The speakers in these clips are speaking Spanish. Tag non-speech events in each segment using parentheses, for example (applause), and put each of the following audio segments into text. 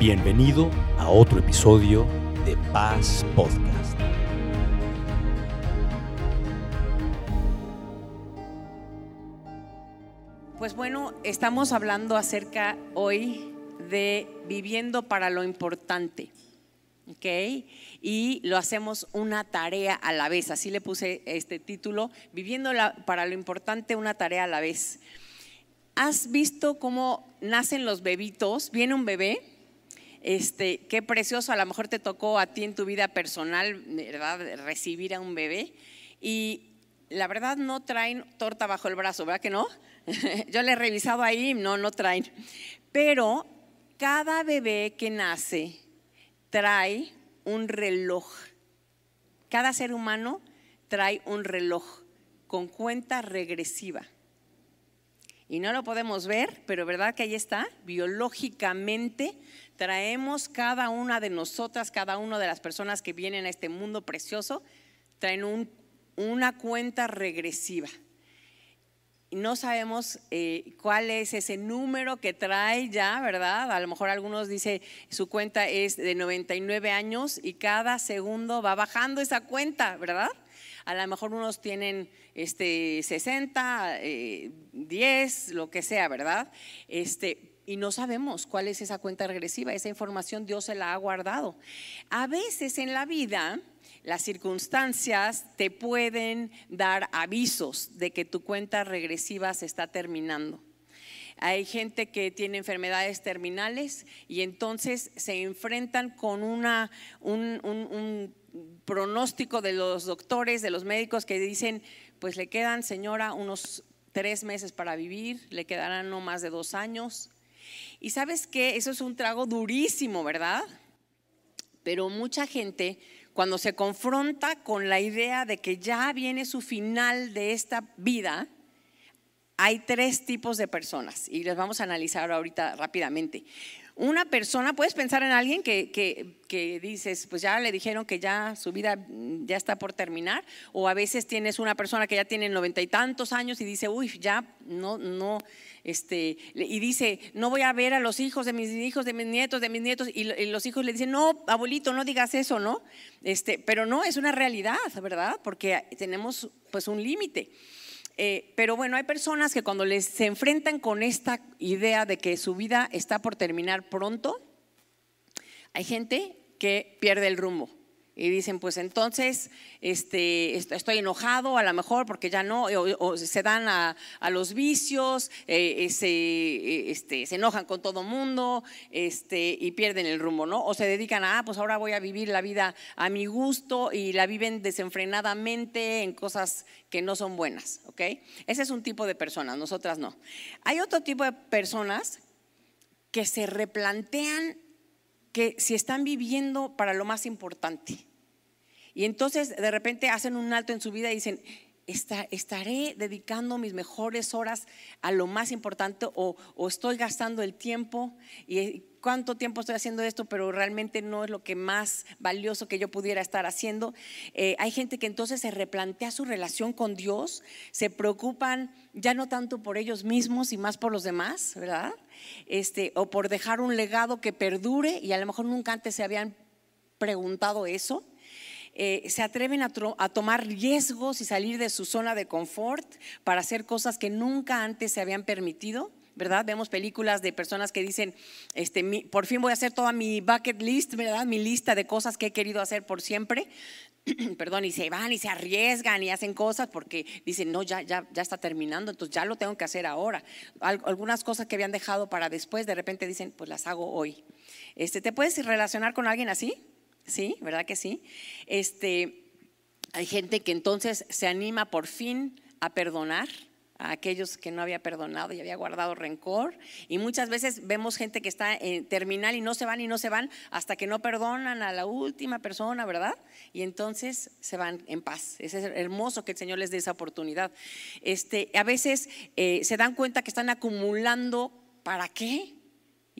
Bienvenido a otro episodio de Paz Podcast. Pues bueno, estamos hablando acerca hoy de viviendo para lo importante. ¿ok? Y lo hacemos una tarea a la vez. Así le puse este título, viviendo para lo importante una tarea a la vez. ¿Has visto cómo nacen los bebitos? Viene un bebé, este, qué precioso, a lo mejor te tocó a ti en tu vida personal, ¿verdad? Recibir a un bebé. Y la verdad no traen torta bajo el brazo, ¿verdad que no? (laughs) Yo le he revisado ahí, no, no traen. Pero cada bebé que nace trae un reloj. Cada ser humano trae un reloj con cuenta regresiva. Y no lo podemos ver, pero verdad que ahí está, biológicamente traemos cada una de nosotras, cada una de las personas que vienen a este mundo precioso, traen una cuenta regresiva no sabemos eh, cuál es ese número que trae ya, ¿verdad? A lo mejor algunos dice su cuenta es de 99 años y cada segundo va bajando esa cuenta, ¿verdad? A lo mejor unos tienen este 60, 10, eh, lo que sea, ¿verdad? Este, y no sabemos cuál es esa cuenta regresiva, esa información Dios se la ha guardado. A veces en la vida las circunstancias te pueden dar avisos de que tu cuenta regresiva se está terminando. Hay gente que tiene enfermedades terminales y entonces se enfrentan con una, un, pronóstico de los doctores, de los médicos que dicen, pues le quedan, señora, unos tres meses para vivir, le quedarán no más de dos años. Y sabes que eso es un trago durísimo, ¿verdad? Pero mucha gente cuando se confronta con la idea de que ya viene su final de esta vida, hay tres tipos de personas y les vamos a analizar ahorita rápidamente. Una persona, puedes pensar en alguien que, que, dices, pues ya le dijeron que ya su vida ya está por terminar, o a veces tienes una persona que ya tiene noventa y tantos años y dice, uy, ya no, no, este, y dice, no voy a ver a los hijos de mis hijos, de mis nietos, de mis nietos, y, los hijos le dicen, no, abuelito, no digas eso, ¿no? Este, pero no, es una realidad, ¿verdad? Porque tenemos pues un límite. Eh, pero bueno, hay personas que cuando les se enfrentan con esta idea de que su vida está por terminar pronto, hay gente que pierde el rumbo y dicen, pues entonces este, estoy enojado a lo mejor porque ya no, o, se dan a, los vicios, eh, se, este, se enojan con todo mundo este, y pierden el rumbo, ¿no? O se dedican a, ah, pues ahora voy a vivir la vida a mi gusto y la viven desenfrenadamente en cosas que no son buenas, ¿ok? Ese es un tipo de personas, nosotras no. Hay otro tipo de personas que se replantean que si están viviendo para lo más importante. Y entonces de repente hacen un alto en su vida y dicen, estaré dedicando mis mejores horas a lo más importante o, estoy gastando el tiempo y cuánto tiempo estoy haciendo esto, pero realmente no es lo que más valioso que yo pudiera estar haciendo. Eh, hay gente que entonces se replantea su relación con Dios, se preocupan ya no tanto por ellos mismos y más por los demás, ¿verdad? Este, o por dejar un legado que perdure y a lo mejor nunca antes se habían preguntado eso. Eh, se atreven a, tomar riesgos y salir de su zona de confort para hacer cosas que nunca antes se habían permitido. ¿verdad? Vemos películas de personas que dicen, este, por fin voy a hacer toda mi bucket list, ¿verdad? Mi lista de cosas que he querido hacer por siempre. (clears throat) Perdón, y se van y se arriesgan y hacen cosas porque dicen, no, ya, ya, ya está terminando, entonces ya lo tengo que hacer ahora. algunas cosas que habían dejado para después, de repente dicen, pues las hago hoy. Este, ¿Te puedes relacionar con alguien así? Sí, ¿verdad que sí? Este, hay gente que entonces se anima por fin a perdonar a aquellos que no había perdonado y había guardado rencor. Y muchas veces vemos gente que está en terminal y no se van y no se van hasta que no perdonan a la última persona, ¿verdad? Y entonces se van en paz. Es hermoso que el Señor les dé esa oportunidad. Este, a veces eh, se dan cuenta que están acumulando, ¿para qué?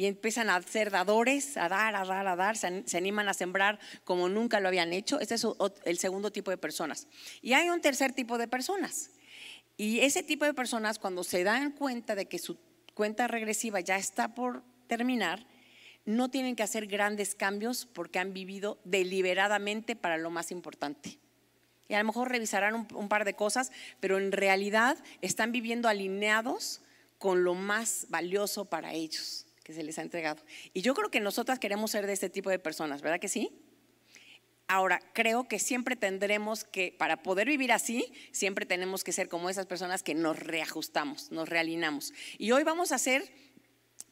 Y empiezan a ser dadores, a dar, a dar, a dar, se, animan a sembrar como nunca lo habían hecho. Este es el segundo tipo de personas. Y hay un tercer tipo de personas. Y ese tipo de personas, cuando se dan cuenta de que su cuenta regresiva ya está por terminar, no tienen que hacer grandes cambios porque han vivido deliberadamente para lo más importante. Y a lo mejor revisarán un, un par de cosas, pero en realidad están viviendo alineados con lo más valioso para ellos se les ha entregado. Y yo creo que nosotras queremos ser de este tipo de personas, ¿verdad que sí? Ahora, creo que siempre tendremos que, para poder vivir así, siempre tenemos que ser como esas personas que nos reajustamos, nos realinamos. Y hoy vamos a hacer,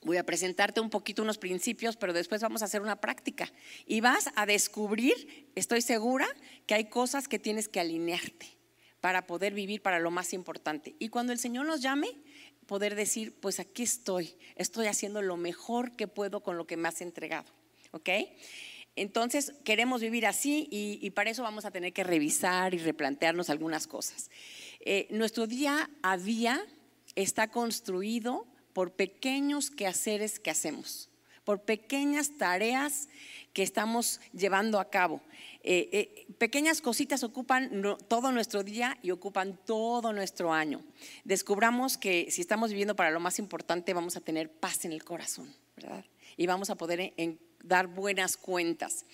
voy a presentarte un poquito unos principios, pero después vamos a hacer una práctica. Y vas a descubrir, estoy segura, que hay cosas que tienes que alinearte para poder vivir para lo más importante. Y cuando el Señor nos llame, poder decir, pues aquí estoy, estoy haciendo lo mejor que puedo con lo que me has entregado. ¿Ok? Entonces queremos vivir así y, para eso vamos a tener que revisar y replantearnos algunas cosas. Eh, nuestro día a día está construido por pequeños quehaceres que hacemos, por pequeñas tareas que estamos llevando a cabo. Eh, eh, pequeñas cositas ocupan todo nuestro día y ocupan todo nuestro año. Descubramos que si estamos viviendo para lo más importante, vamos a tener paz en el corazón, ¿verdad? Y vamos a poder en, dar buenas cuentas.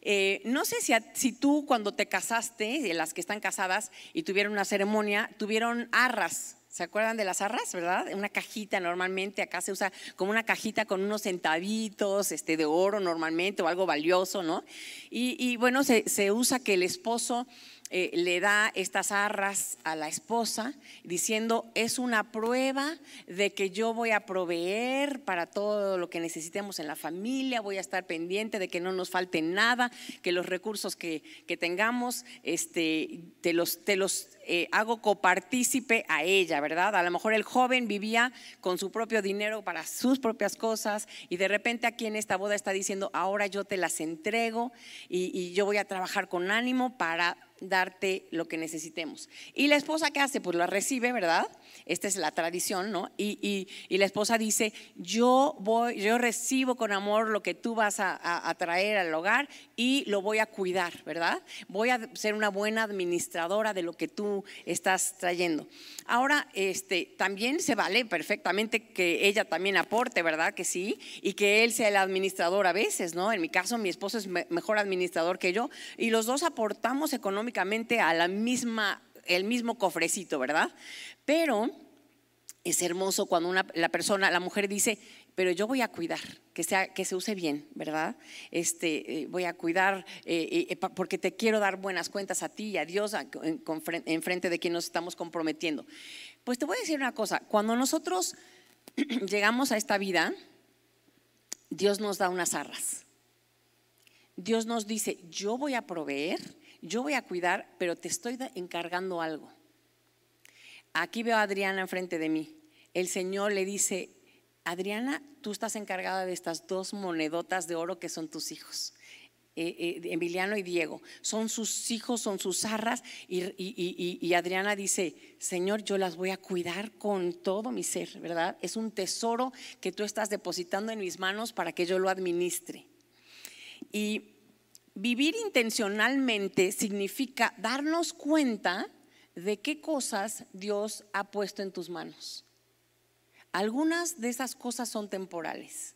Eh, no sé si, si, tú cuando te casaste, las que están casadas y tuvieron una ceremonia, tuvieron arras. ¿Se acuerdan de las arras, verdad? Una cajita normalmente, acá se usa como una cajita con unos centavitos este, de oro normalmente o algo valioso, ¿no? Y, bueno, se, se usa que el esposo eh, le da estas arras a la esposa diciendo, es una prueba de que yo voy a proveer para todo lo que necesitemos en la familia, voy a estar pendiente de que no nos falte nada, que los recursos que, tengamos, este, te los, te los eh, hago copartícipe a ella, ¿verdad? A lo mejor el joven vivía con su propio dinero para sus propias cosas y de repente aquí en esta boda está diciendo, ahora yo te las entrego y yo voy a trabajar con ánimo para darte lo que necesitemos. ¿Y la esposa qué hace? Pues la recibe, ¿verdad? Esta es la tradición, ¿no? Y, la esposa dice, yo voy, yo recibo con amor lo que tú vas a, traer al hogar y lo voy a cuidar, ¿verdad? Voy a ser una buena administradora de lo que tú estás trayendo. Ahora, este, también se vale perfectamente que ella también aporte, ¿verdad? Que sí, y que él sea el administrador a veces, ¿no? En mi caso, mi esposo es mejor administrador que yo y los dos aportamos económicamente a la misma el mismo cofrecito, ¿verdad? Pero es hermoso cuando una, la persona, la mujer dice, pero yo voy a cuidar, que, sea, que se use bien, ¿verdad? Este, eh, voy a cuidar eh, eh, porque te quiero dar buenas cuentas a ti y a Dios en, frente de quien nos estamos comprometiendo. Pues te voy a decir una cosa, cuando nosotros (clears throat) llegamos a esta vida, Dios nos da unas arras. Dios nos dice, yo voy a proveer, yo voy a cuidar, pero te estoy encargando algo. Aquí veo a Adriana enfrente de mí. El Señor le dice, Adriana, tú estás encargada de estas dos monedotas de oro que son tus hijos. Eh, eh, Emiliano y Diego, son sus hijos, son sus arras, y, y, Adriana dice, Señor, yo las voy a cuidar con todo mi ser, ¿verdad? Es un tesoro que tú estás depositando en mis manos para que yo lo administre. Y vivir intencionalmente significa darnos cuenta de qué cosas Dios ha puesto en tus manos. Algunas de esas cosas son temporales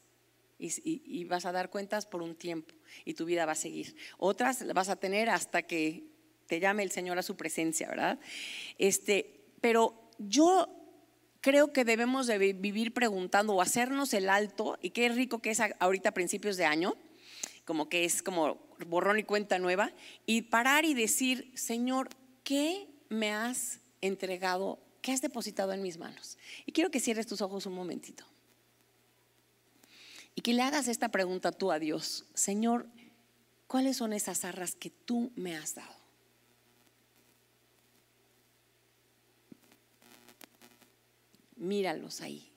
y, vas a dar cuentas por un tiempo y tu vida va a seguir. Otras vas a tener hasta que te llame el Señor a su presencia, ¿verdad? Este, pero yo creo que debemos de vivir preguntando o hacernos el alto, y qué rico que es ahorita a principios de año, como que es como borrón y cuenta nueva, y parar y decir, Señor, ¿qué me has entregado, qué has depositado en mis manos. Y quiero que cierres tus ojos un momentito. Y que le hagas esta pregunta tú a Dios. Señor, ¿cuáles son esas arras que tú me has dado? Míralos ahí.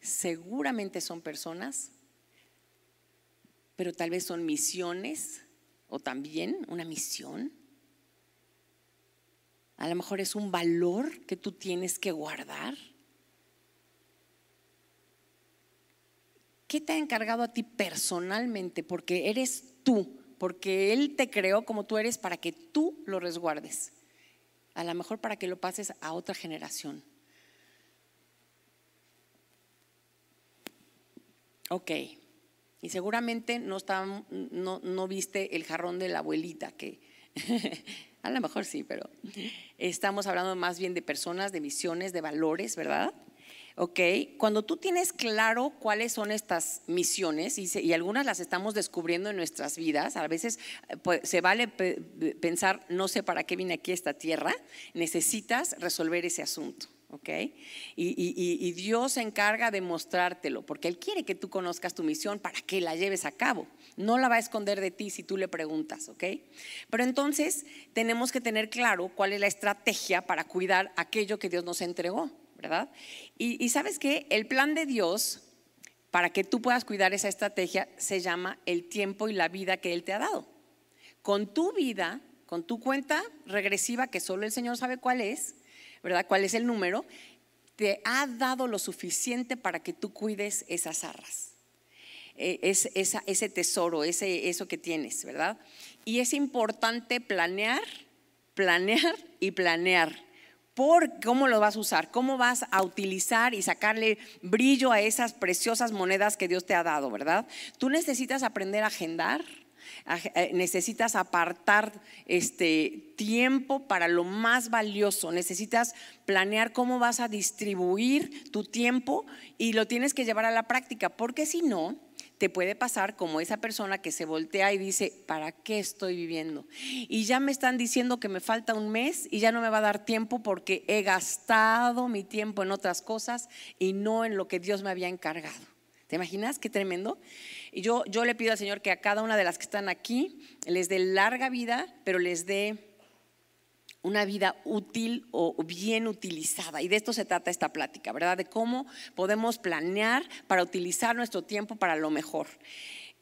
Seguramente son personas, pero tal vez son misiones o también una misión a lo mejor es un valor que tú tienes que guardar. ¿Qué te ha encargado a ti personalmente? Porque eres tú, porque Él te creó como tú eres para que tú lo resguardes. A lo mejor para que lo pases a otra generación. Ok. Y seguramente no, no, no viste el jarrón de la abuelita, que (laughs) a lo mejor sí, pero estamos hablando más bien de personas, de misiones, de valores, ¿verdad? ¿ok? Cuando tú tienes claro cuáles son estas misiones, y, algunas las estamos descubriendo en nuestras vidas, a veces pues, se vale pensar, no sé para qué vine aquí a esta tierra, necesitas resolver ese asunto. ¿Ok? Y, Dios se encarga de mostrártelo, porque Él quiere que tú conozcas tu misión para que la lleves a cabo. No la va a esconder de ti si tú le preguntas, ¿ok? Pero entonces tenemos que tener claro cuál es la estrategia para cuidar aquello que Dios nos entregó. ¿verdad? Y, sabes que el plan de Dios para que tú puedas cuidar esa estrategia se llama el tiempo y la vida que Él te ha dado. Con tu vida, con tu cuenta regresiva, que solo el Señor sabe cuál es, ¿verdad? ¿Cuál es el número? Te ha dado lo suficiente para que tú cuides esas arras. Eh, es, ese tesoro, ese, eso que tienes, ¿verdad? Y es importante planear, planear y planear por cómo lo vas a usar, cómo vas a utilizar y sacarle brillo a esas preciosas monedas que Dios te ha dado, ¿verdad? Tú necesitas aprender a agendar, necesitas apartar este tiempo para lo más valioso, necesitas planear cómo vas a distribuir tu tiempo y lo tienes que llevar a la práctica, porque si no, te puede pasar como esa persona que se voltea y dice, ¿para qué estoy viviendo? Y ya me están diciendo que me falta un mes y ya no me va a dar tiempo porque he gastado mi tiempo en otras cosas y no en lo que Dios me había encargado. ¿Te imaginas qué tremendo? Y yo, yo le pido al Señor que a cada una de las que están aquí les dé larga vida, pero les dé una vida útil o bien utilizada. Y de esto se trata esta plática, ¿verdad? De cómo podemos planear para utilizar nuestro tiempo para lo mejor.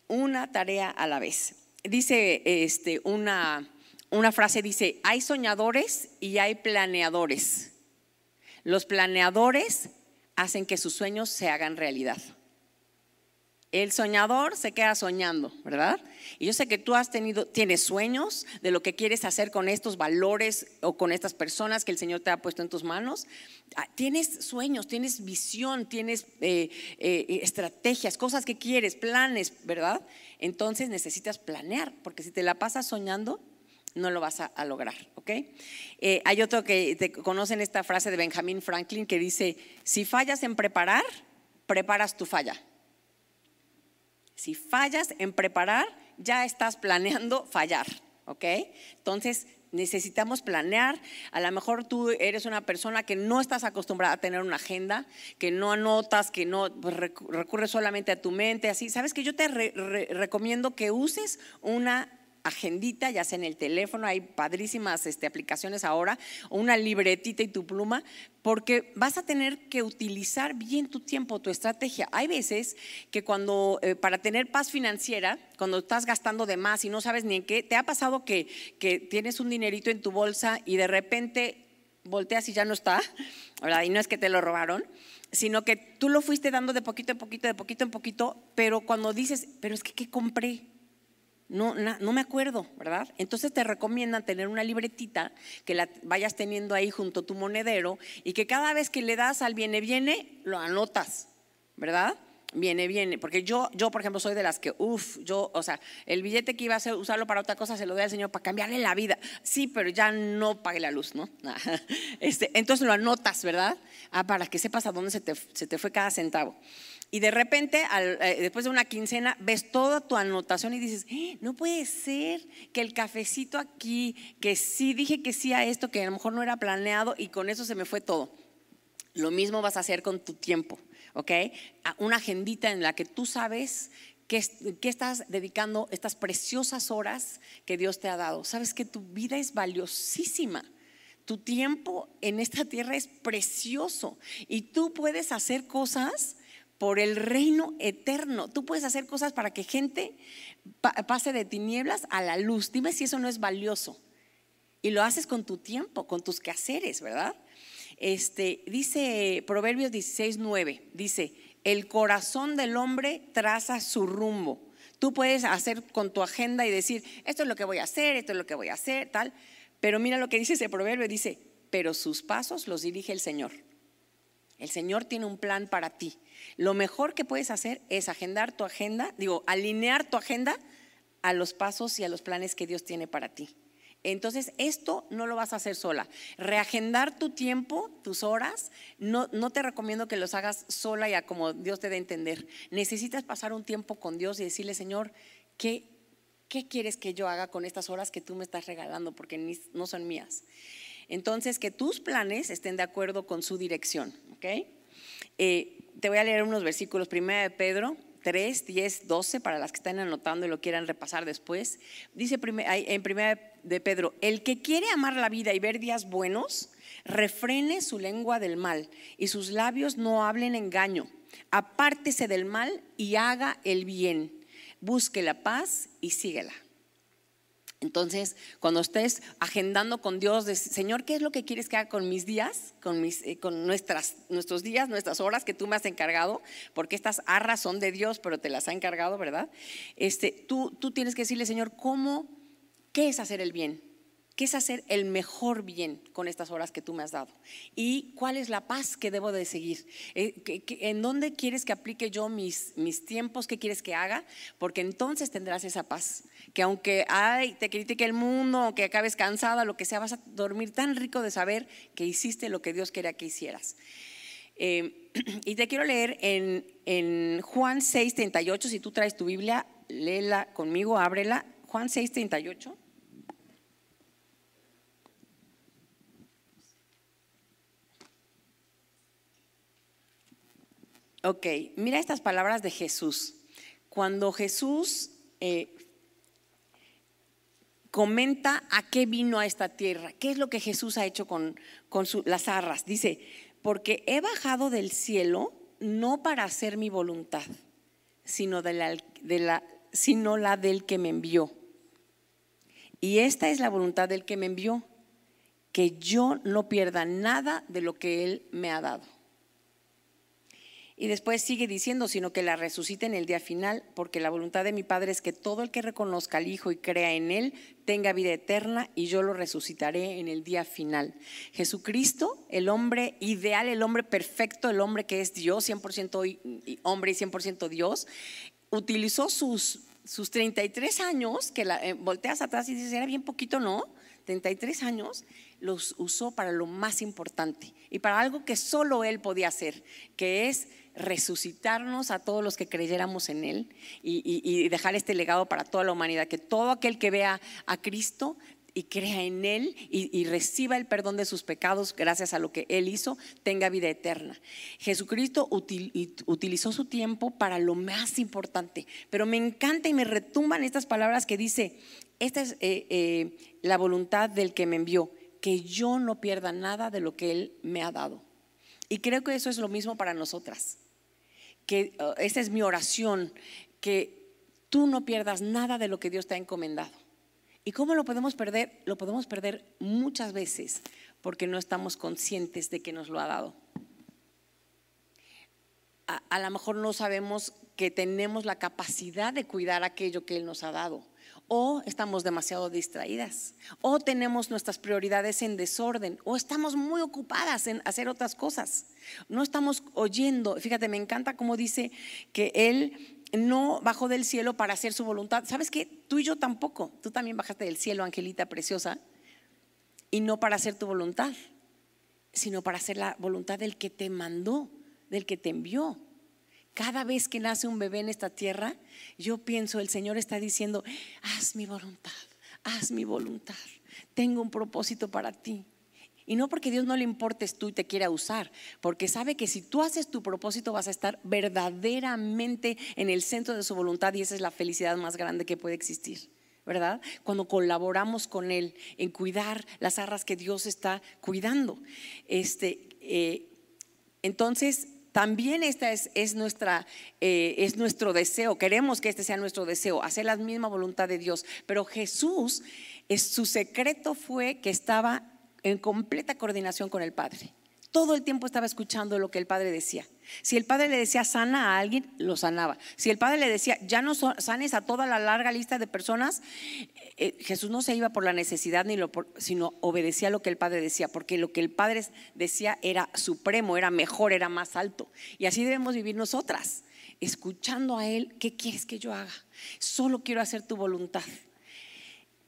Una tarea a la vez. Dice este, una, una frase, dice, hay soñadores y hay planeadores. Los planeadores hacen que sus sueños se hagan realidad. El soñador se queda soñando, ¿verdad? Y yo sé que tú has tenido, tienes sueños de lo que quieres hacer con estos valores o con estas personas que el Señor te ha puesto en tus manos. Ah, tienes sueños, tienes visión, tienes eh, eh, estrategias, cosas que quieres, planes, ¿verdad? Entonces necesitas planear, porque si te la pasas soñando, no lo vas a, lograr, ¿ok? Eh, hay otro que te conocen esta frase de Benjamin Franklin que dice, si fallas en preparar, preparas tu falla. Si fallas en preparar, ya estás planeando fallar, ¿ok? Entonces, necesitamos planear. A lo mejor tú eres una persona que no estás acostumbrada a tener una agenda, que no anotas, que no pues, recurres solamente a tu mente, así. Sabes que yo te recomiendo que uses una agendita, ya sea en el teléfono, hay padrísimas este, aplicaciones ahora, o una libretita y tu pluma, porque vas a tener que utilizar bien tu tiempo, tu estrategia. Hay veces que cuando, eh, para tener paz financiera, cuando estás gastando de más y no sabes ni en qué, ¿te ha pasado que, que tienes un dinerito en tu bolsa y de repente volteas y ya no está? Y no es que te lo robaron sino que tú lo fuiste dando de poquito en poquito, de poquito en poquito, pero cuando dices, pero es que ¿qué compré? No, no, me acuerdo, ¿verdad? Entonces te recomiendan tener una libretita que la vayas teniendo ahí junto a tu monedero y que cada vez que le das al viene, viene, lo anotas, ¿verdad? Viene, viene, porque yo, yo por ejemplo, soy de las que, uff, yo, o sea, el billete que iba a usarlo para otra cosa se lo doy al Señor para cambiarle la vida. Sí, pero ya no pague la luz, ¿no? (laughs) Este, entonces lo anotas, ¿verdad? Ah, para que sepas a dónde se te, se te fue cada centavo. Y de repente, eh, después de una quincena, ves toda tu anotación y dices, ¡Eh! no puede ser que el cafecito aquí, que sí dije que sí a esto, que a lo mejor no era planeado y con eso se me fue todo. Lo mismo vas a hacer con tu tiempo, ¿ok? Una agendita en la que tú sabes que, que, estás dedicando estas preciosas horas que Dios te ha dado. Sabes que tu vida es valiosísima. Tu tiempo en esta tierra es precioso y tú puedes hacer cosas por el reino eterno. Tú puedes hacer cosas para que gente pase de tinieblas a la luz. Dime si eso no es valioso. Y lo haces con tu tiempo, con tus quehaceres, ¿verdad? Este, dice Proverbios 16, 9, dice, el corazón del hombre traza su rumbo. Tú puedes hacer con tu agenda y decir, esto es lo que voy a hacer, esto es lo que voy a hacer, tal. Pero mira lo que dice ese proverbio, dice, pero sus pasos los dirige el Señor. El Señor tiene un plan para ti. Lo mejor que puedes hacer es agendar tu agenda, digo, alinear tu agenda a los pasos y a los planes que Dios tiene para ti. Entonces, esto no lo vas a hacer sola. Reagendar tu tiempo, tus horas, no, no te recomiendo que los hagas sola y a como Dios te dé a entender. Necesitas pasar un tiempo con Dios y decirle, Señor, ¿qué, ¿qué quieres que yo haga con estas horas que tú me estás regalando? Porque no son mías. Entonces, que tus planes estén de acuerdo con su dirección. Eh, te voy a leer unos versículos. Primera de Pedro 3, 10, 12, para las que están anotando y lo quieran repasar después. Dice en primera de Pedro, el que quiere amar la vida y ver días buenos, refrene su lengua del mal y sus labios no hablen engaño. Apártese del mal y haga el bien. Busque la paz y síguela. Entonces, cuando estés agendando con Dios, Señor, ¿qué es lo que quieres que haga con mis días, con, mis, eh, con nuestras, nuestros días, nuestras horas que tú me has encargado? Porque estas arras son de Dios, pero te las ha encargado, ¿verdad? Este, tú, tú tienes que decirle, Señor, ¿cómo, qué es hacer el bien? ¿Qué es hacer el mejor bien con estas horas que tú me has dado? ¿Y cuál es la paz que debo de seguir? Eh, ¿En dónde quieres que aplique yo mis, mis tiempos? ¿Qué quieres que haga? Porque entonces tendrás esa paz. Que aunque ay, te critique el mundo, aunque acabes cansada, lo que sea, vas a dormir tan rico de saber que hiciste lo que Dios quería que hicieras. Eh, (clears throat) y te quiero leer en, en Juan 6, 38. Si tú traes tu Biblia, léela conmigo, ábrela. Juan 6, 38. Ok, mira estas palabras de Jesús. Cuando Jesús eh, comenta a qué vino a esta tierra, qué es lo que Jesús ha hecho con, con las arras. Dice, porque he bajado del cielo no para hacer mi voluntad, sino, de la, sino la del que me envió. Y esta es la voluntad del que me envió, que yo no pierda nada de lo que Él me ha dado y después sigue diciendo, sino que la resucite en el día final, porque la voluntad de mi Padre es que todo el que reconozca al Hijo y crea en Él tenga vida eterna y yo lo resucitaré en el día final. Jesucristo, el hombre ideal, el hombre perfecto, el hombre que es Dios, 100% hombre y 100% Dios, utilizó sus, sus 33 años, que eh, volteas atrás y dices, era bien poquito, ¿no? 33 años, los usó para lo más importante y para algo que solo Él podía hacer, que es resucitarnos a todos los que creyéramos en Él y, dejar este legado para toda la humanidad, que todo aquel que vea a Cristo y crea en Él y, reciba el perdón de sus pecados gracias a lo que Él hizo, tenga vida eterna. Jesucristo utilizó su tiempo para lo más importante, pero me encanta y me retumban estas palabras que dice, esta es eh, eh, la voluntad del que me envió, que yo no pierda nada de lo que Él me ha dado. Y creo que eso es lo mismo para nosotras que uh, esta es mi oración, que tú no pierdas nada de lo que Dios te ha encomendado. ¿Y cómo lo podemos perder? Lo podemos perder muchas veces porque no estamos conscientes de que nos lo ha dado. A lo mejor no sabemos que tenemos la capacidad de cuidar aquello que Él nos ha dado o estamos demasiado distraídas, o tenemos nuestras prioridades en desorden, o estamos muy ocupadas en hacer otras cosas. No estamos oyendo. Fíjate, me encanta cómo dice que Él no bajó del cielo para hacer su voluntad. ¿Sabes qué? Tú y yo tampoco. Tú también bajaste del cielo, Angelita preciosa, y no para hacer tu voluntad, sino para hacer la voluntad del que te mandó, del que te envió. Cada vez que nace un bebé en esta tierra, yo pienso, el Señor está diciendo, haz mi voluntad, haz mi voluntad, tengo un propósito para ti. Y no porque Dios no le importes tú y te quiera usar, porque sabe que si tú haces tu propósito vas a estar verdaderamente en el centro de su voluntad y esa es la felicidad más grande que puede existir. ¿verdad? Cuando colaboramos con Él en cuidar las arras que Dios está cuidando. Este, eh, entonces, también esta es, nuestra, eh, es nuestro deseo, queremos que este sea nuestro deseo, hacer la misma voluntad de Dios. Pero Jesús, es, su secreto fue que estaba en completa coordinación con el Padre. Todo el tiempo estaba escuchando lo que el padre decía. Si el padre le decía sana a alguien, lo sanaba. Si el padre le decía ya no sanes a toda la larga lista de personas, eh, Jesús no se iba por la necesidad, ni lo sino obedecía lo que el padre decía, porque lo que el padre decía era supremo, era mejor, era más alto. Y así debemos vivir nosotras, escuchando a Él, ¿qué quieres que yo haga? Solo quiero hacer tu voluntad.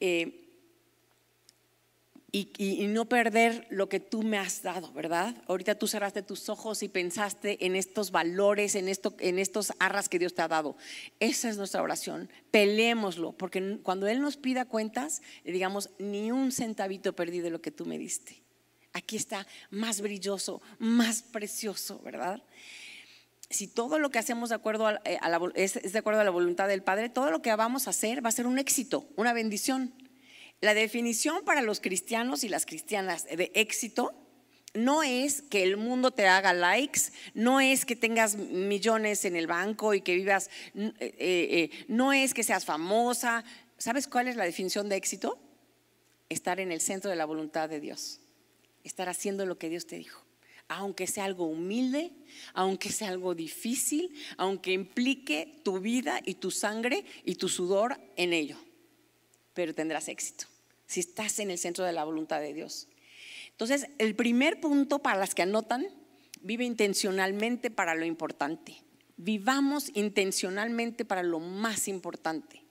Eh, y, no perder lo que tú me has dado, ¿verdad? Ahorita tú cerraste tus ojos y pensaste en estos valores, en, esto, en estos arras que Dios te ha dado. Esa es nuestra oración. Peleémoslo, porque cuando Él nos pida cuentas, digamos, ni un centavito perdí de lo que tú me diste. Aquí está más brilloso, más precioso, ¿verdad? Si todo lo que hacemos de acuerdo eh, es, es de acuerdo a la voluntad del Padre, todo lo que vamos a hacer va a ser un éxito, una bendición. La definición para los cristianos y las cristianas de éxito no es que el mundo te haga likes, no es que tengas millones en el banco y que vivas, eh, eh, eh, no es que seas famosa. ¿Sabes cuál es la definición de éxito? Estar en el centro de la voluntad de Dios, estar haciendo lo que Dios te dijo. Aunque sea algo humilde, aunque sea algo difícil, aunque implique tu vida y tu sangre y tu sudor en ello pero tendrás éxito si estás en el centro de la voluntad de Dios. Entonces, el primer punto para las que anotan, vive intencionalmente para lo importante. Vivamos intencionalmente para lo más importante.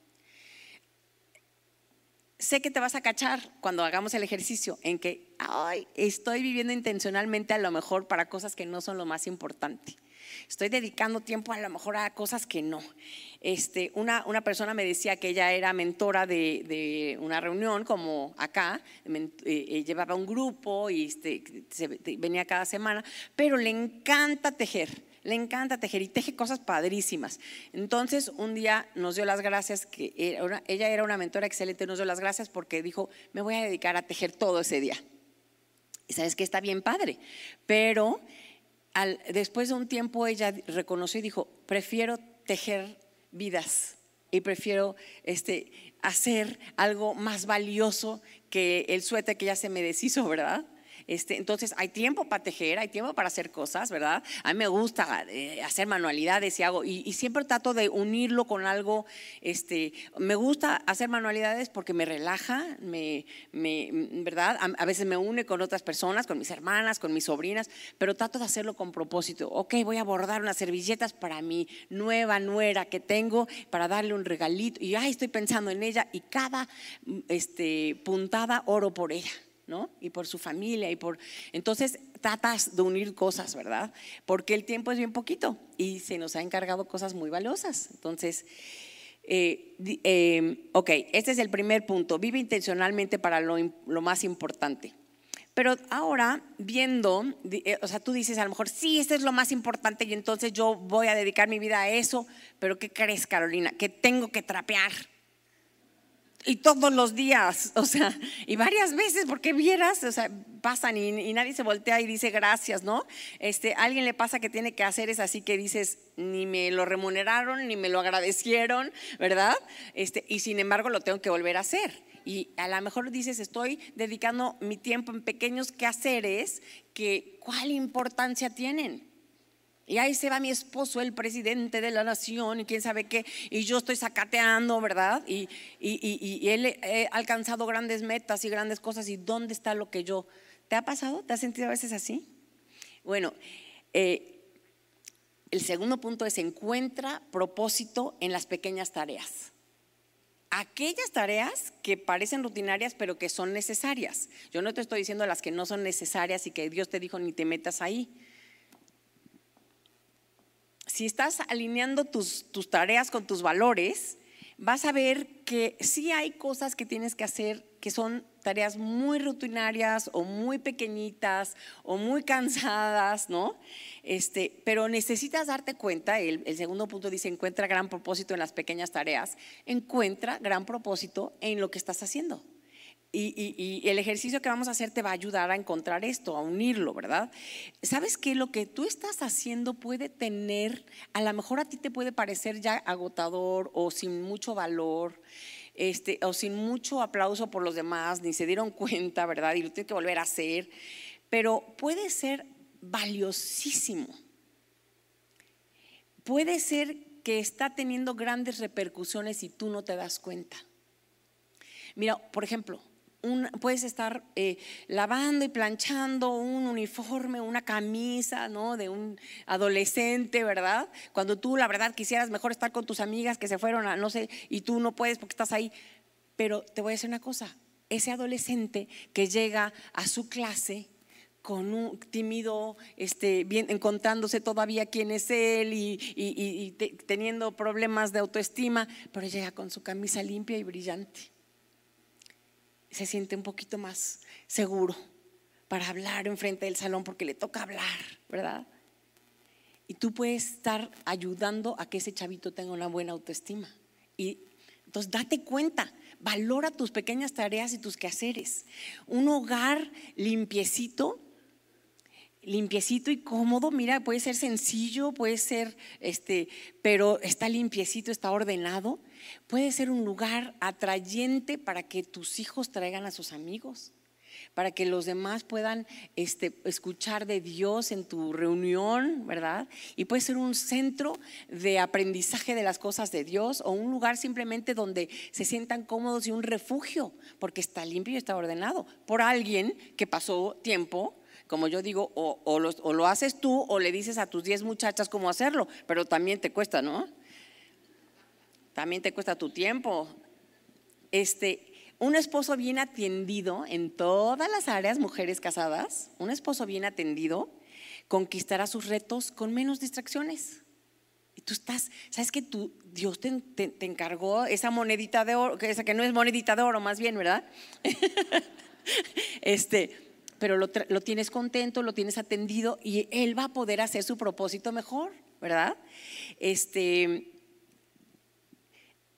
Sé que te vas a cachar cuando hagamos el ejercicio en que, ay, estoy viviendo intencionalmente a lo mejor para cosas que no son lo más importante. Estoy dedicando tiempo a lo mejor a cosas que no. Este, una, una persona me decía que ella era mentora de, de una reunión como acá, eh, eh, llevaba un grupo y este, venía cada semana, pero le encanta tejer le encanta tejer y teje cosas padrísimas. Entonces, un día nos dio las gracias, que ella era una mentora excelente, nos dio las gracias porque dijo, me voy a dedicar a tejer todo ese día. Y sabes que está bien padre, pero después de un tiempo ella reconoció y dijo, prefiero tejer vidas y prefiero este, hacer algo más valioso que el suéter que ya se me deshizo, ¿verdad? Este, entonces hay tiempo para tejer, hay tiempo para hacer cosas, ¿verdad? A mí me gusta eh, hacer manualidades y hago, y, siempre trato de unirlo con algo, este, me gusta hacer manualidades porque me relaja, me, ¿verdad? A, veces me une con otras personas, con mis hermanas, con mis sobrinas, pero trato de hacerlo con propósito. Ok, voy a bordar unas servilletas para mi nueva nuera que tengo, para darle un regalito, y ay, estoy pensando en ella, y cada este, puntada oro por ella. ¿No? Y por su familia y por... Entonces tratas de unir cosas, ¿verdad? Porque el tiempo es bien poquito y se nos ha encargado cosas muy valiosas. Entonces, eh, eh, ok, este es el primer punto. Vive intencionalmente para lo, más importante. Pero ahora, viendo, eh, o sea, tú dices a lo mejor, sí, este es lo más importante y entonces yo voy a dedicar mi vida a eso, pero ¿qué crees, Carolina? Que tengo que trapear y todos los días, o sea, y varias veces, porque vieras, o sea, pasan y, nadie se voltea y dice gracias, ¿no? Este, alguien le pasa que tiene que hacer es así que dices, ni me lo remuneraron, ni me lo agradecieron, ¿verdad? Este, y sin embargo lo tengo que volver a hacer. Y a lo mejor dices, estoy dedicando mi tiempo en pequeños quehaceres que, ¿cuál importancia tienen? Y ahí se va mi esposo, el presidente de la nación, y quién sabe qué, y yo estoy sacateando, ¿verdad? Y, él ha alcanzado grandes metas y grandes cosas, ¿y dónde está lo que yo? ¿Te ha pasado? ¿Te has sentido a veces así? Bueno, eh, el segundo punto es encuentra propósito en las pequeñas tareas. Aquellas tareas que parecen rutinarias pero que son necesarias. Yo no te estoy diciendo las que no son necesarias y que Dios te dijo ni te metas ahí si estás alineando tus, tareas con tus valores, vas a ver que sí hay cosas que tienes que hacer que son tareas muy rutinarias o muy pequeñitas o muy cansadas, ¿no? Este, pero necesitas darte cuenta, el, el, segundo punto dice, encuentra gran propósito en las pequeñas tareas, encuentra gran propósito en lo que estás haciendo. Y, el ejercicio que vamos a hacer te va a ayudar a encontrar esto, a unirlo, ¿verdad? ¿Sabes que lo que tú estás haciendo puede tener, a lo mejor a ti te puede parecer ya agotador o sin mucho valor, este, o sin mucho aplauso por los demás, ni se dieron (laughs) cuenta, ¿verdad? Y lo tienes que volver a hacer, pero puede ser valiosísimo. Puede ser que está teniendo grandes repercusiones y tú no te das cuenta. Mira, por ejemplo, puedes estar eh, lavando y planchando un uniforme, una camisa, ¿no? De un adolescente, ¿verdad? Cuando tú, la verdad, quisieras mejor estar con tus amigas que se fueron a, no sé, y tú no puedes porque estás ahí. Pero te voy a decir una cosa, ese adolescente que llega a su clase con un tímido, este, bien, encontrándose todavía quién es él y, teniendo problemas de autoestima, pero llega con su camisa limpia y brillante. Se siente un poquito más seguro para hablar enfrente del salón porque le toca hablar, ¿verdad? Y tú puedes estar ayudando a que ese chavito tenga una buena autoestima. Y entonces date cuenta, valora tus pequeñas tareas y tus quehaceres. Un hogar limpiecito limpiecito y cómodo, mira, puede ser sencillo, puede ser, este, pero está limpiecito, está ordenado. Puede ser un lugar atrayente para que tus hijos traigan a sus amigos, para que los demás puedan este, escuchar de Dios en tu reunión, ¿verdad? Y puede ser un centro de aprendizaje de las cosas de Dios o un lugar simplemente donde se sientan cómodos y un refugio, porque está limpio y está ordenado por alguien que pasó tiempo como yo digo, o, lo, haces tú o le dices a tus 10 muchachas cómo hacerlo, pero también te cuesta, ¿no? También te cuesta tu tiempo. Este, un esposo bien atendido en todas las áreas, mujeres casadas, un esposo bien atendido conquistará sus retos con menos distracciones. Y tú estás, ¿sabes que tú, Dios te, te encargó esa monedita de oro, esa que no es monedita de oro, más bien, ¿verdad? (laughs) este, pero lo, tienes contento, lo tienes atendido y él va a poder hacer su propósito mejor, ¿verdad? Este,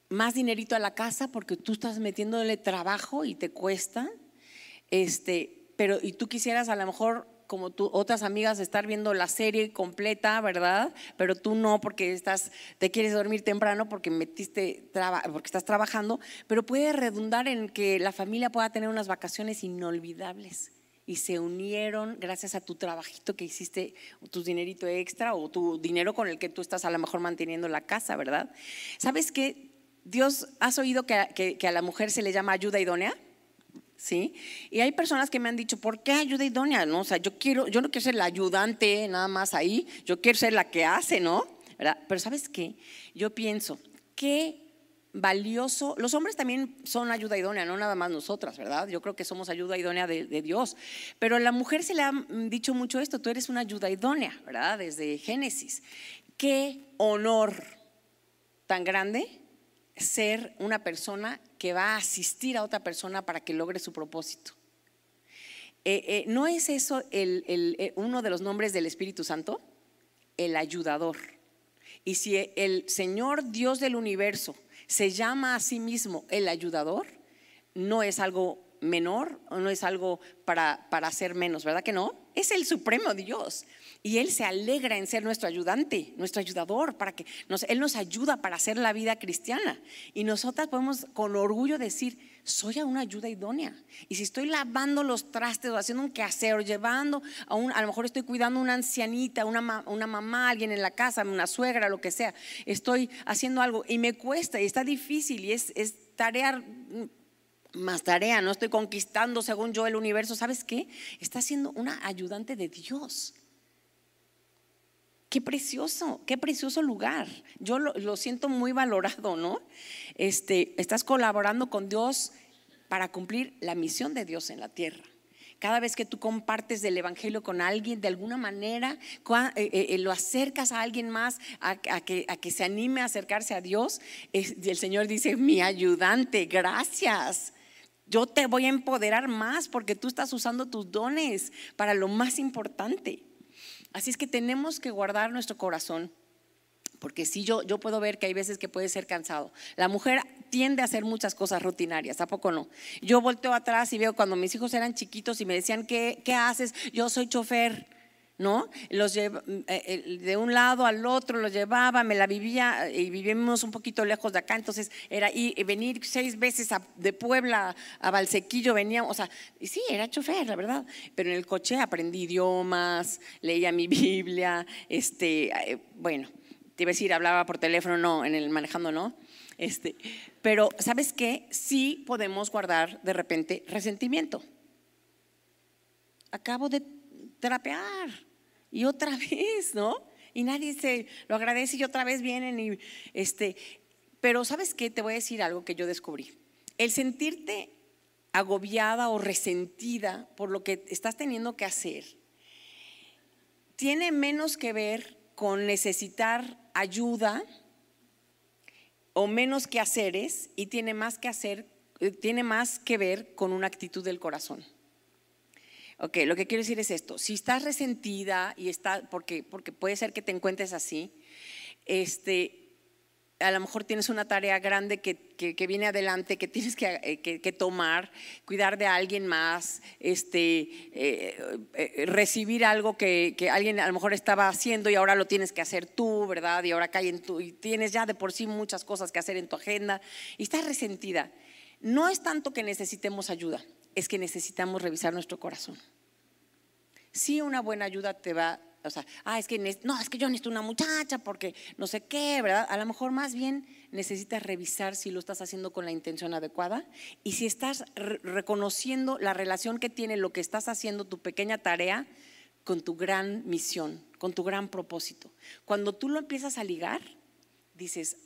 más dinerito a la casa porque tú estás metiéndole trabajo y te cuesta, este, pero y tú quisieras a lo mejor como tú, otras amigas estar viendo la serie completa, ¿verdad? Pero tú no porque estás, te quieres dormir temprano porque metiste, porque estás trabajando, pero puede redundar en que la familia pueda tener unas vacaciones inolvidables y se unieron gracias a tu trabajito que hiciste, tu dinerito extra o tu dinero con el que tú estás a lo mejor manteniendo la casa, ¿verdad? ¿Sabes qué? Dios, ¿has oído que, a la mujer se le llama ayuda idónea? ¿sí? Y hay personas que me han dicho, ¿por qué ayuda idónea? No, o sea, yo quiero, yo no quiero ser la ayudante nada más ahí, yo quiero ser la que hace, ¿no? ¿Verdad? Pero ¿sabes qué? Yo pienso, ¿qué valioso. Los hombres también son ayuda idónea, no nada más nosotras, ¿verdad? Yo creo que somos ayuda idónea de, Dios. Pero a la mujer se le ha dicho mucho esto, tú eres una ayuda idónea, ¿verdad? Desde Génesis. Qué honor tan grande ser una persona que va a asistir a otra persona para que logre su propósito. Eh, eh, ¿No es eso eh, uno de los nombres del Espíritu Santo? El ayudador. Y si el Señor Dios del universo se llama a sí mismo el ayudador, no es algo menor no es algo para, para hacer menos, ¿verdad que no? Es el supremo Dios. Y Él se alegra en ser nuestro ayudante, nuestro ayudador, para que Él nos ayuda para hacer la vida cristiana. Y nosotras podemos con orgullo decir, soy a una ayuda idónea. Y si estoy lavando los trastes o haciendo un quehacer o llevando a a lo mejor estoy cuidando a una ancianita, una, una mamá, alguien en la casa, una suegra, lo que sea, estoy haciendo algo y me cuesta y está difícil y es, es tarea más tarea, no estoy conquistando según yo el universo, ¿sabes qué? Está siendo una ayudante de Dios. Qué precioso, qué precioso lugar. Yo lo, siento muy valorado, ¿no? Este, estás colaborando con Dios para cumplir la misión de Dios en la tierra. Cada vez que tú compartes del Evangelio con alguien, de alguna manera eh, eh, eh, lo acercas a alguien más a, que, a, que, se anime a acercarse a Dios, el Señor dice, mi ayudante, gracias. Yo te voy a empoderar más porque tú estás usando tus dones para lo más importante. Así es que tenemos que guardar nuestro corazón. Porque si yo, yo puedo ver que hay veces que puede ser cansado. La mujer tiende a hacer muchas cosas rutinarias, ¿a poco no? Yo volteo atrás y veo cuando mis hijos eran chiquitos y me decían, ¿qué, qué haces? Yo soy chofer. ¿No? Los lleva- eh, de un lado al otro los llevaba, me la vivía y vivíamos un poquito lejos de acá, entonces era ir, venir seis veces de Puebla a Valsequillo, veníamos, o sea, sí, era chofer, la verdad, pero en el coche aprendí idiomas, leía mi (laughs) Biblia, este, eh, bueno, te iba a decir, hablaba por teléfono, no, en el manejando no, este, pero ¿sabes qué? Sí podemos guardar de repente resentimiento acabo de trapear y otra (laughs) vez, ¿no? Y nadie se lo agradece y otra vez vienen y este, pero ¿sabes qué? Te voy a decir algo que yo descubrí. El sentirte agobiada o resentida por lo que estás teniendo que hacer tiene menos que ver con necesitar ayuda o menos que haceres y tiene más que hacer eh, tiene más que ver con una actitud del corazón. Ok, lo que quiero decir es esto. Si estás resentida y está, porque, porque puede ser que te encuentres así, este, a lo mejor tienes una tarea grande que, que- que viene adelante, que tienes que, eh, que- tomar, cuidar de alguien más, este, eh, eh, recibir algo que, alguien a lo mejor estaba haciendo y ahora lo tienes que hacer tú, ¿verdad? Y ahora cae en tu, y tienes ya de por sí muchas cosas que hacer en tu agenda y estás resentida. No es tanto que necesitemos ayuda, es que necesitamos revisar nuestro corazón. Sí, una buena ayuda te va, o sea, ah, es que no, es que yo necesito una muchacha porque no sé qué, ¿verdad? A lo mejor más bien necesitas revisar si lo estás haciendo con la intención adecuada y si estás re- reconociendo la relación que tiene lo que estás haciendo, tu pequeña tarea, con tu gran misión, con tu gran propósito. Cuando tú lo empiezas a ligar, dices,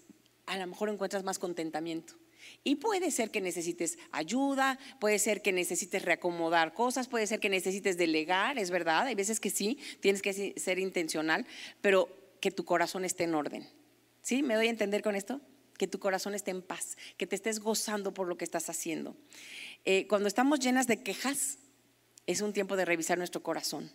a lo mejor encuentras más contentamiento. Y puede ser que necesites ayuda, puede ser que necesites reacomodar cosas, puede ser que necesites delegar, es verdad, hay veces que sí, tienes que ser intencional, pero que tu corazón esté en orden. ¿Sí? ¿Me doy a entender con esto? Que tu corazón esté en paz, que te estés gozando por lo que estás haciendo. Eh, cuando estamos llenas de quejas, es un tiempo de revisar nuestro corazón.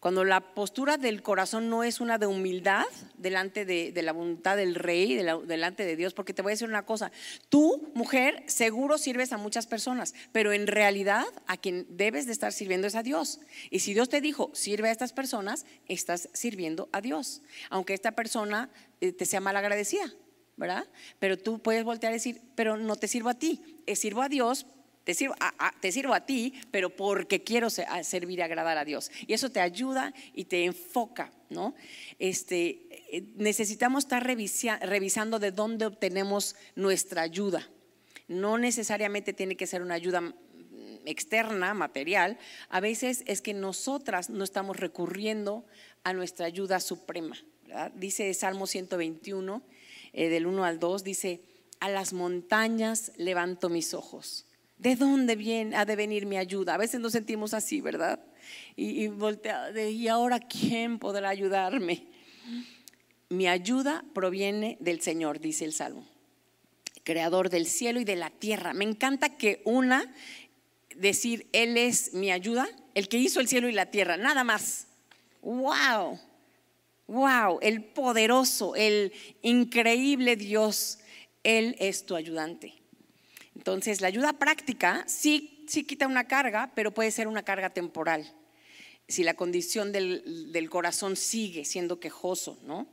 Cuando la postura del corazón no es una de humildad delante de, la voluntad del rey, de la- delante de Dios, porque te voy a decir una cosa, tú, mujer, seguro sirves a muchas personas, pero en realidad a quien debes de estar sirviendo es a Dios. Y si Dios te dijo, sirve a estas personas, estás sirviendo a Dios, aunque esta persona eh, te sea mal agradecida, ¿verdad? Pero tú puedes voltear a decir, pero no te sirvo a ti, eh, sirvo a Dios te sirvo, a, a- te sirvo a ti, pero porque quiero servir y agradar a Dios. Y eso te ayuda y te enfoca, ¿no? Este, eh, necesitamos estar revisando de dónde obtenemos nuestra ayuda. No necesariamente tiene que ser una ayuda mm, externa, material. A veces es que nosotras no estamos recurriendo a nuestra ayuda suprema. ¿verdad? Dice Salmo 121, eh, del 1 al 2, dice, a las montañas levanto mis ojos. ¿De dónde viene, ha de venir mi ayuda? A veces nos sentimos así, ¿verdad? Y, y voltea, ¿y ahora quién podrá ayudarme? Mi ayuda proviene del Señor, dice el Salmo, creador del cielo y de la tierra. Me encanta que una, decir, Él es mi ayuda, el que hizo el cielo y la tierra, nada más. ¡Wow! ¡Wow! El poderoso, el increíble Dios, Él es tu ayudante. Entonces, la ayuda práctica sí, sí quita una carga, pero puede ser una carga temporal. Si la condición del, del corazón sigue siendo quejoso, ¿no?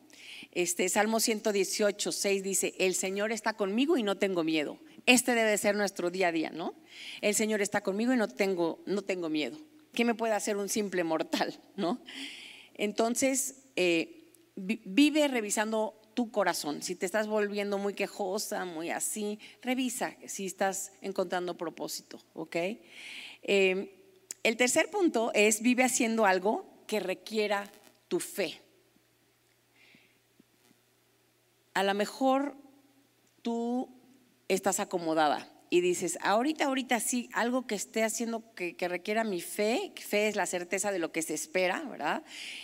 Este Salmo 118, 6 dice, el Señor está conmigo y no tengo miedo. Este debe ser nuestro día a día, ¿no? El Señor está conmigo y no tengo, no tengo miedo. ¿Qué me puede hacer un simple mortal, no? Entonces, eh, vi- vive revisando tu corazón. Si te estás volviendo muy quejosa, muy así, revisa si estás encontrando propósito, ¿ok? Eh, el tercer punto es vive haciendo algo que requiera tu fe. A lo mejor tú estás acomodada y dices, ahorita, ahorita sí, algo que esté haciendo que, requiera mi fe, fe es la certeza de lo que se espera, ¿verdad?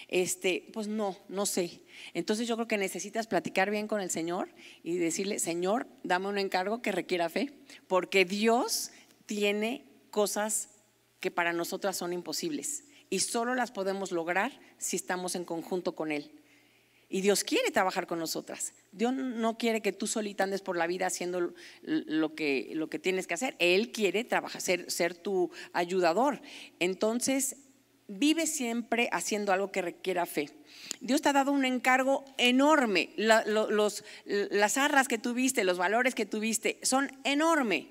Este, pues no, no sé. Entonces yo creo que necesitas platicar bien con el Señor y decirle, Señor, dame un encargo que requiera fe, porque Dios tiene cosas que para nosotras son imposibles y solo las podemos lograr si estamos en conjunto con Él. Y Dios quiere trabajar con nosotras. Dios no quiere que tú solita andes por la vida haciendo lo que, lo que tienes que hacer. Él quiere trabajar, ser, ser tu ayudador. Entonces, vive siempre haciendo algo que requiera fe. Dios te ha dado un encargo enorme. las arras que tuviste, los valores que tuviste, son enormes.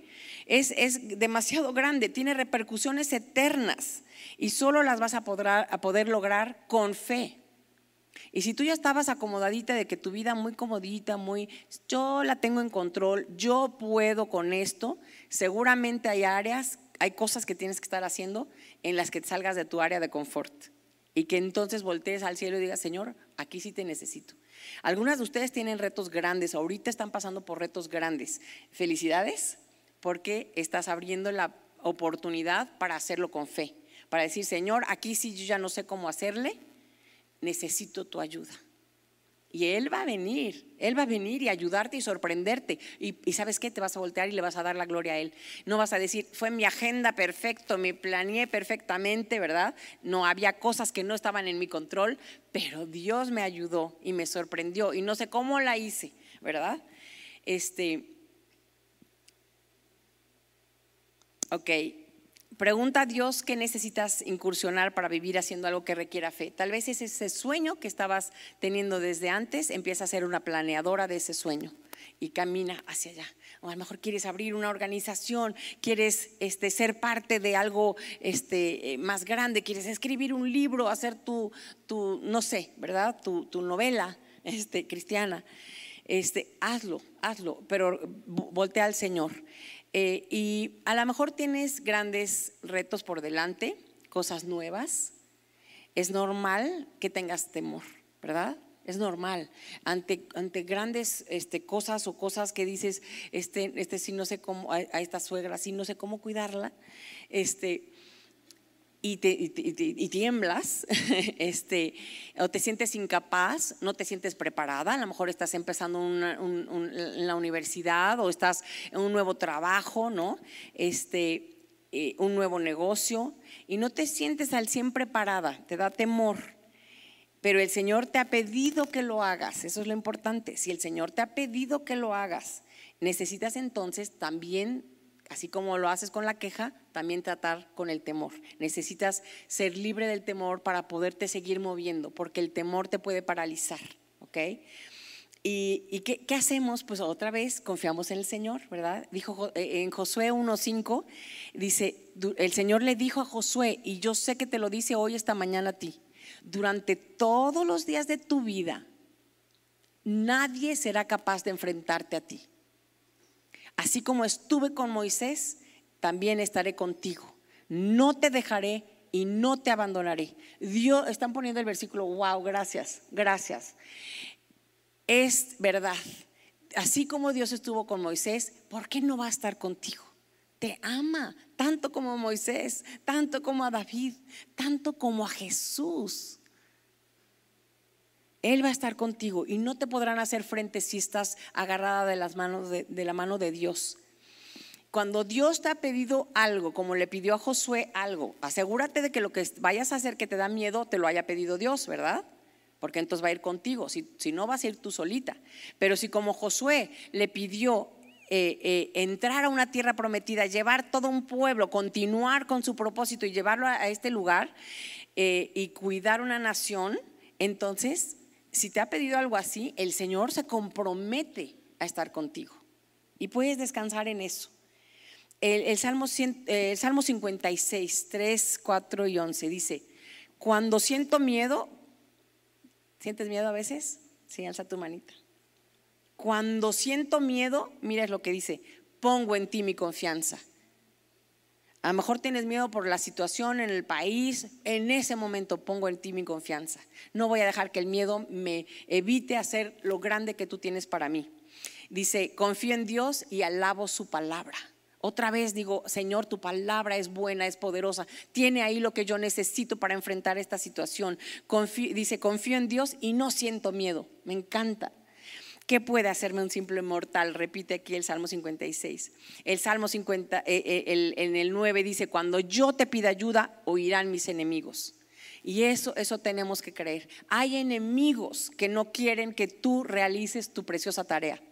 Es, es, demasiado grande, tiene repercusiones eternas y solo las vas a poder, a poder lograr con fe. Y si tú ya estabas acomodadita de que tu vida muy comodita, muy, yo la tengo en control, yo puedo con esto, seguramente hay áreas, hay cosas que tienes que estar haciendo en las que te salgas de tu área de confort. Y que entonces voltees al cielo y digas, Señor, aquí sí te necesito. Algunas de ustedes tienen retos grandes, ahorita están pasando por retos grandes. Felicidades, porque estás abriendo la oportunidad para hacerlo con fe, para decir, Señor, aquí sí yo ya no sé cómo hacerle, necesito tu ayuda. Y Él va a venir, Él va a venir y ayudarte y sorprenderte. Y, sabes qué, te vas a voltear y le vas a dar la gloria a Él. No vas a decir, fue mi agenda perfecto, me planeé perfectamente, ¿verdad? No había cosas que no estaban en mi control, pero Dios me ayudó y me sorprendió. Y no sé cómo la hice, ¿verdad? Este, ok, Pregunta a Dios qué necesitas incursionar para vivir haciendo algo que requiera fe. Tal vez es ese sueño que estabas teniendo desde antes, empieza a ser una planeadora de ese sueño y camina hacia allá. O a lo mejor quieres abrir una organización, quieres este, ser parte de algo este, eh, más grande, quieres escribir un libro, hacer tu, tu no sé, ¿verdad? Tu, tu novela este, cristiana. Este, hazlo, hazlo, pero voltea al Señor. Eh, y a lo mejor tienes grandes retos por delante, cosas nuevas. Es normal que tengas temor, ¿verdad? Es normal. Ante, ante grandes este, cosas o cosas que dices, este, este sí no sé cómo, a, a esta suegra sí no sé cómo cuidarla, este, y, tiemblas, (laughs) este, o te sientes incapaz, no te sientes preparada, a lo mejor estás empezando en la universidad o estás en un nuevo trabajo, ¿no? Este, eh, un nuevo negocio y no te sientes al 100 preparada, te da temor. Pero el Señor te ha pedido que lo hagas, eso es lo importante. Si el Señor te ha pedido que lo hagas, necesitas entonces también Así como lo haces con la queja, también tratar con el temor. Necesitas ser libre del temor para poderte seguir moviendo, porque el temor te puede paralizar, ¿ok? ¿Y, qué, hacemos? Pues otra vez confiamos en el Señor, ¿verdad? Dijo eh, en Josué 1.5, dice, el Señor le dijo a Josué, y yo sé que te lo dice hoy, esta mañana a ti, durante todos los días de tu vida, nadie será capaz de enfrentarte a ti Así como estuve con Moisés, también estaré contigo. No te dejaré y no te abandonaré. Dios, están poniendo el versículo, wow, gracias, gracias. Es verdad. Así como Dios estuvo con Moisés, ¿por qué no va a estar contigo? Te ama tanto como Moisés, tanto como a David, tanto como a Jesús. Él va a estar contigo y no te podrán hacer frente si estás agarrada de las manos de, la mano de Dios. Cuando Dios te ha pedido algo, como le pidió a Josué algo, asegúrate de que lo que vayas a hacer que te da miedo te lo haya pedido Dios, ¿verdad? Porque entonces va a ir contigo, si, no vas a ir tú solita. Pero si como Josué le pidió eh, eh, entrar a una tierra prometida, llevar todo un pueblo, continuar con su propósito y llevarlo a, este lugar eh, y cuidar una nación, entonces si te ha pedido algo así, el Señor se compromete a estar contigo. Y puedes descansar en eso. El, Salmo, el Salmo 56, 3, 4 y 11 dice, cuando siento miedo, ¿sientes miedo a veces? Sí, alza tu manita. Cuando siento miedo, mira lo que dice, pongo en ti mi confianza. A lo mejor tienes miedo por la situación en el país. En ese momento pongo en ti mi confianza. No voy a dejar que el miedo me evite hacer lo grande que tú tienes para mí. Dice, confío en Dios y alabo su palabra. Otra vez digo, Señor, tu palabra es buena, es poderosa. Tiene ahí lo que yo necesito para enfrentar esta situación. dice, confío en Dios y no siento miedo. Me encanta. ¿Qué puede hacerme un simple mortal? Repite aquí el Salmo 56. El Salmo 50, eh, eh, en el 9 dice, cuando yo te pida ayuda, oirán mis enemigos. Y eso, eso tenemos que creer. Hay enemigos que no quieren que tú realices tu preciosa tarea.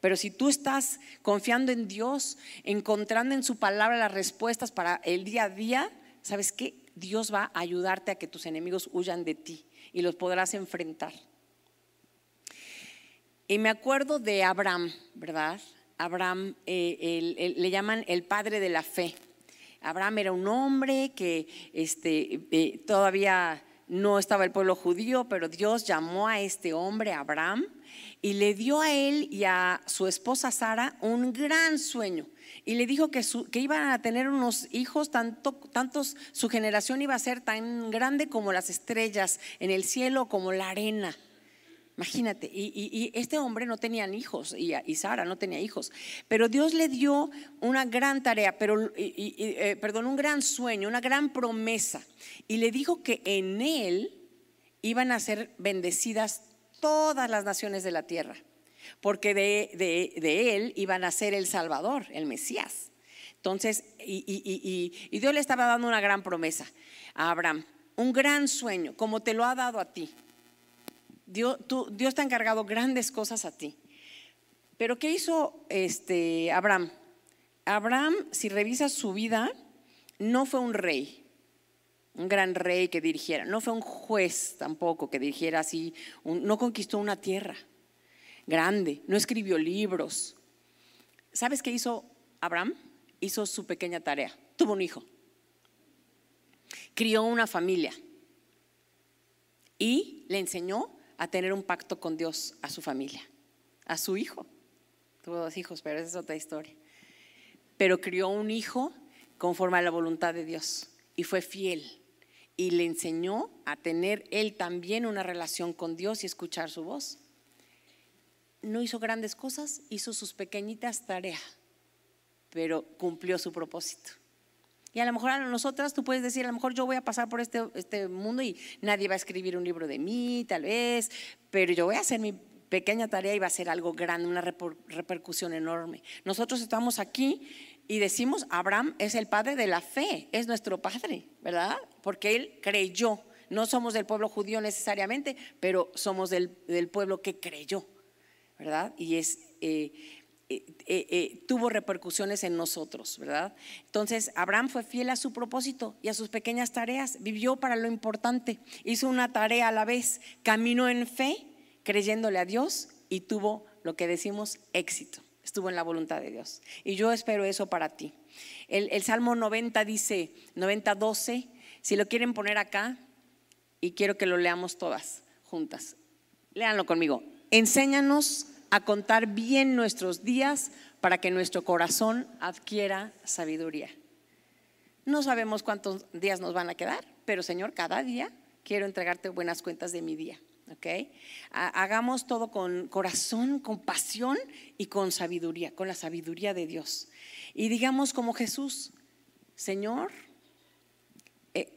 Pero si tú estás confiando en Dios, encontrando en su palabra las respuestas para el día a día, ¿sabes qué? Dios va a ayudarte a que tus enemigos huyan de ti y los podrás enfrentar. Y me acuerdo de Abraham, ¿verdad? Abraham eh, le llaman el padre de la fe. Abraham era un hombre que este, eh, todavía no estaba el pueblo judío, pero Dios llamó a este hombre, Abraham, y le dio a él y a su esposa Sara un gran sueño. Y le dijo que, que iban a tener unos hijos, tanto, tantos, su generación iba a ser tan grande como las estrellas en el cielo, como la arena. Imagínate, y, este hombre no tenía hijos y, Sara no tenía hijos, pero Dios le dio una gran tarea, pero, eh, perdón, un gran sueño, una gran promesa, y le dijo que en él iban a ser bendecidas todas las naciones de la tierra, porque de, de él iban a ser el Salvador, el Mesías. Entonces, y Dios le estaba dando una gran promesa a Abraham, un gran sueño, como te lo ha dado a ti. Dios, te ha encargado grandes cosas a ti. Pero ¿qué hizo este Abraham? Abraham, si revisas su vida, no fue un rey, un gran rey que dirigiera, no fue un juez tampoco que dirigiera así, no conquistó una tierra grande, no escribió libros. ¿Sabes qué hizo Abraham? Hizo su pequeña tarea, tuvo un hijo, crió una familia y le enseñó a tener un pacto con Dios a su familia, a su hijo. Tuvo dos hijos, pero esa es otra historia. Pero crió un hijo conforme a la voluntad de Dios y fue fiel y le enseñó a tener él también una relación con Dios y escuchar su voz. No hizo grandes cosas, hizo sus pequeñitas tareas, pero cumplió su propósito. Y a lo mejor a nosotras tú puedes decir, a lo mejor yo voy a pasar por este, este mundo y nadie va a escribir un libro de mí, tal vez, pero yo voy a hacer mi pequeña tarea y va a ser algo grande, una repercusión enorme. Nosotros estamos aquí y decimos, Abraham es el padre de la fe, es nuestro padre, ¿verdad? Porque él creyó. No somos del pueblo judío necesariamente, pero somos del, pueblo que creyó, ¿verdad? Y es... Eh, eh, eh, eh, tuvo repercusiones en nosotros, ¿verdad? Entonces, Abraham fue fiel a su propósito y a sus pequeñas tareas, vivió para lo importante, hizo una tarea a la vez, caminó en fe, creyéndole a Dios y tuvo lo que decimos éxito, estuvo en la voluntad de Dios. Y yo espero eso para ti. El, Salmo 90 dice, 90, 12, si lo quieren poner acá, y quiero que lo leamos todas juntas. Léanlo conmigo. Enséñanos a contar bien nuestros días para que nuestro corazón adquiera sabiduría. No sabemos cuántos días nos van a quedar, pero Señor, cada día quiero entregarte buenas cuentas de mi día. ¿ok? Hagamos todo con corazón, con pasión y con sabiduría, con la sabiduría de Dios. Y digamos como Jesús, Señor, eh,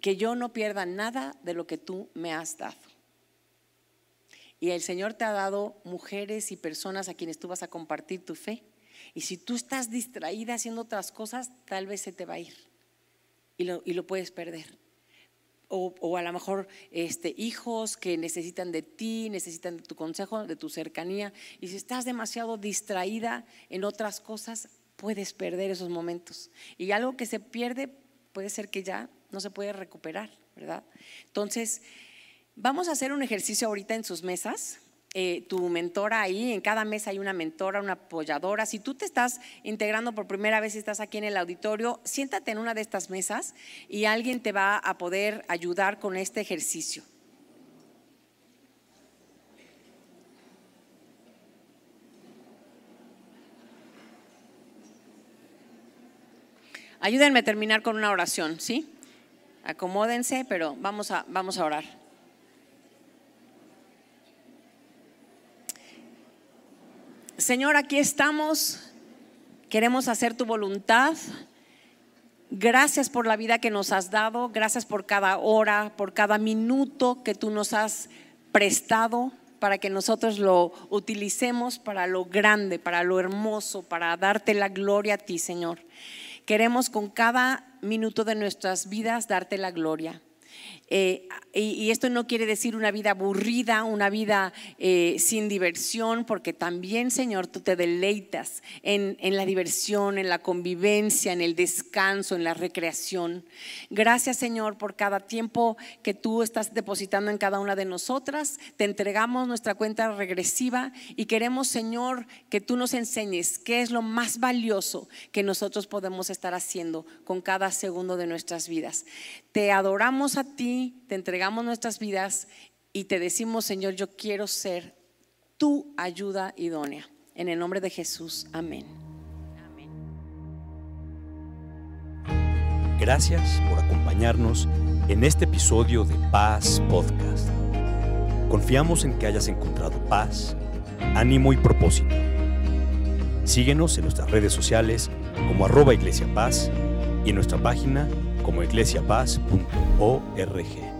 que yo no pierda nada de lo que tú me has dado. Y el Señor te ha dado mujeres y personas a quienes tú vas a compartir tu fe. Y si tú estás distraída haciendo otras cosas, tal vez se te va a ir y lo, y lo puedes perder. O, o, a lo mejor este, hijos que necesitan de ti, necesitan de tu consejo, de tu cercanía. Y si estás demasiado distraída en otras cosas, puedes perder esos momentos. Y algo que se pierde puede ser que ya no se puede recuperar, ¿verdad? Entonces, Vamos a hacer un ejercicio ahorita en sus mesas. Eh, tu mentora ahí, en cada mesa hay una mentora, una apoyadora. Si tú te estás integrando por primera vez estás aquí en el auditorio, siéntate en una de estas mesas y alguien te va a poder ayudar con este ejercicio. Ayúdenme a terminar con una oración, ¿sí? Acomódense, pero vamos a, vamos a orar. Señor, aquí estamos, queremos hacer tu voluntad. Gracias por la vida que nos has dado, gracias por cada hora, por cada minuto que tú nos has prestado para que nosotros lo utilicemos para lo grande, para lo hermoso, para darte la gloria a ti, Señor. Queremos con cada minuto de nuestras vidas darte la gloria. Eh, y, esto no quiere decir una vida aburrida, una vida eh, sin diversión, porque también, Señor, tú te deleitas en, en, la diversión, en la convivencia, en el descanso, en la recreación. Gracias, Señor, por cada tiempo que tú estás depositando en cada una de nosotras. Te entregamos nuestra cuenta regresiva y queremos, Señor, que tú nos enseñes qué es lo más valioso que nosotros podemos estar haciendo con cada segundo de nuestras vidas. Te adoramos a ti, te entregamos nuestras vidas y te decimos, Señor, yo quiero ser tu ayuda idónea. En el nombre de Jesús, amén. Gracias por acompañarnos en este episodio de Paz Podcast. Confiamos en que hayas encontrado paz, ánimo y propósito. Síguenos en nuestras redes sociales como arroba Iglesia Paz y en nuestra página como iglesiapaz.org.